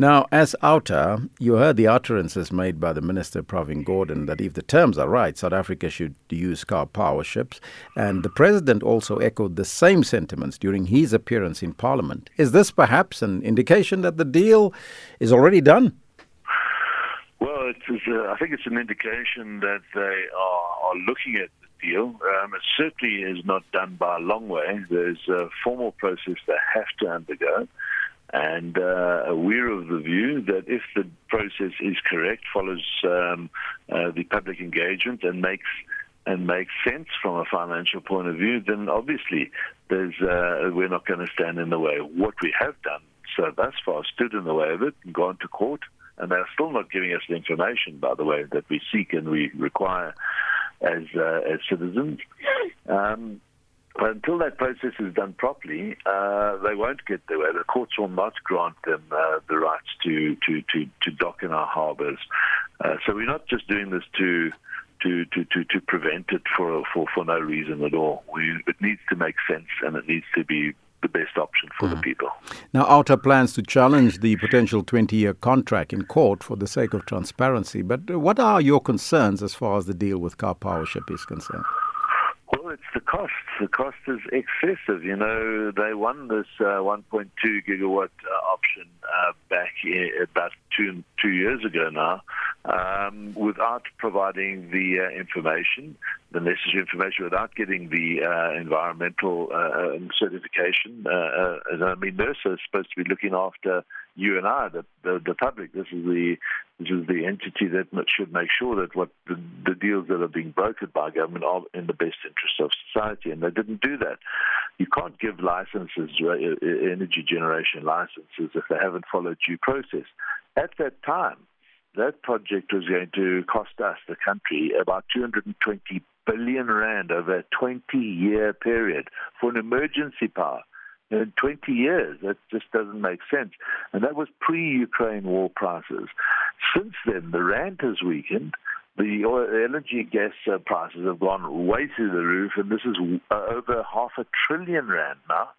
Now, as Outa, you heard the utterances made by the Minister Pravin Gordhan that if the terms are right, South Africa should use Karpowerships. And the President also echoed the same sentiments during his appearance in Parliament. Is this perhaps an indication that the deal is already done? Well, uh, I think it's an indication that they are, are looking at the deal. Um, it certainly is not done by a long way. There's a formal process they have to undergo. And uh, we're of the view that if the process is correct, follows um, uh, the public engagement and makes and makes sense from a financial point of view, then obviously there's uh, we're not going to stand in the way. What we have done so thus far stood in the way of it and gone to court, and they're still not giving us the information, by the way, that we seek and we require as uh, as citizens. Um, until that process is done properly, uh, they won't get their way. The courts will not grant them uh, the rights to, to, to, to dock in our harbours. Uh, so we're not just doing this to to, to, to, to prevent it for, for, for no reason at all. We, it needs to make sense and it needs to be the best option for mm. the people. Now, Outa plans to challenge the potential 20 year contract in court for the sake of transparency. But what are your concerns as far as the deal with Car Ship is concerned? Well, it's the cost. The cost is excessive. You know, they won this uh, 1.2 gigawatt uh, option uh, back in, about two two years ago now, um, without providing the uh, information, the necessary information, without getting the uh, environmental uh, um, certification. I mean, NERSA is supposed to be looking after you and I, the, the, the public. This is the this is the entity that should make sure that what the, the deals that are being brokered by government are in the best interest of society, and they didn't do that. You can't give licenses, energy generation licenses, if they haven't followed due process. At that time, that project was going to cost us, the country, about 220 billion rand over a 20-year period for an emergency power in 20 years. That just doesn't make sense. And that was pre Ukraine war prices. Since then, the rand has weakened. The energy gas uh, prices have gone way through the roof, and this is uh, over half a trillion rand now.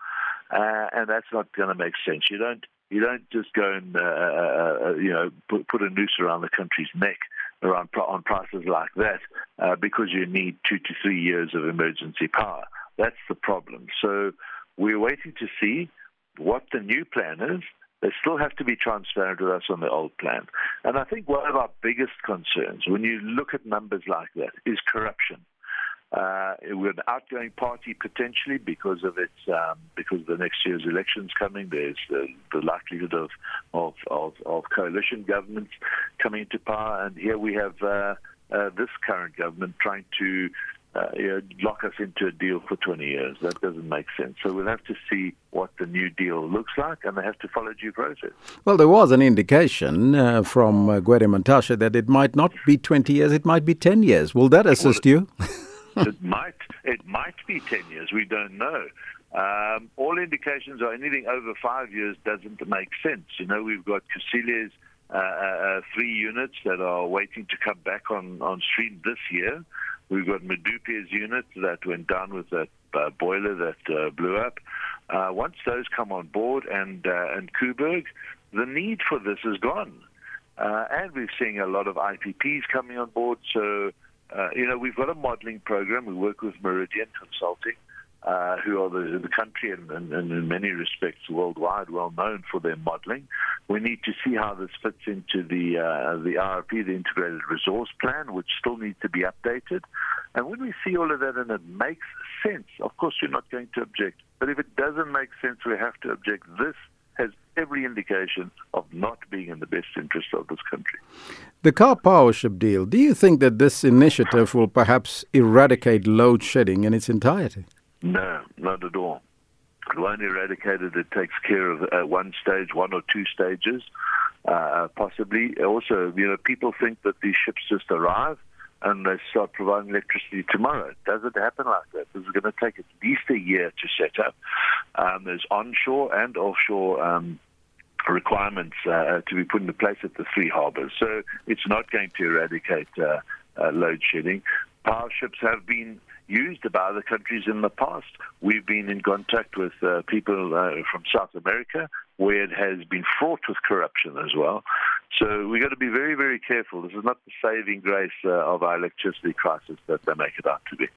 Uh, and that's not going to make sense. You don't you don't just go and uh, uh, uh, you know put, put a noose around the country's neck around on prices like that uh, because you need two to three years of emergency power. That's the problem. So we're waiting to see what the new plan is. They still have to be transparent with us on the old plan. And I think one of our biggest concerns when you look at numbers like that is corruption. Uh, we're an outgoing party potentially because of its um, because of the next year's elections coming. There's the, the likelihood of, of, of of coalition governments coming into power, and here we have uh, uh, this current government trying to uh, you know, lock us into a deal for 20 years. That doesn't make sense. So we'll have to see what the new deal looks like, and they have to follow due process. Well, there was an indication uh, from uh, Gwede Mantashe that it might not be 20 years, it might be 10 years. Will that assist well, you? it might. It might be 10 years. We don't know. Um, all indications are anything over five years doesn't make sense. You know, we've got Kusile's uh, uh, uh, three units that are waiting to come back on, on stream this year. We've got Medupi's unit that went down with that uh, boiler that uh, blew up. Uh, once those come on board and and Koeberg, the need for this is gone. And we're seeing a lot of IPPs coming on board. So, uh, you know, we've got a modeling program. We work with Meridian Consulting uh, who are the, the country and, and, and, in many respects worldwide well known for their modeling. We need to see how this fits into the uh, the IRP, the Integrated Resource Plan, which still needs to be updated. And when we see all of that and it makes sense, of course you're not going to object. But if it doesn't make sense, we have to object. This has every indication of not being in the best interest of this country. The Karpowership deal, do you think that this initiative will perhaps eradicate load shedding in its entirety? No, not at all. It won't eradicate it. It takes care of uh, one stage, one or two stages, uh, possibly. Also, you know, people think that these ships just arrive and they start providing electricity tomorrow. It doesn't happen like that. This is going to take at least a year to set up. Um, there's onshore and offshore um, requirements uh, to be put into place at the three harbours. So it's not going to eradicate uh, uh, load shedding. Power ships have been used by other countries in the past. We've been in contact with uh, people uh, from South America where it has been fraught with corruption as well. So we've got to be very, very careful. This is not the saving grace uh, of our electricity crisis that they make it out to be.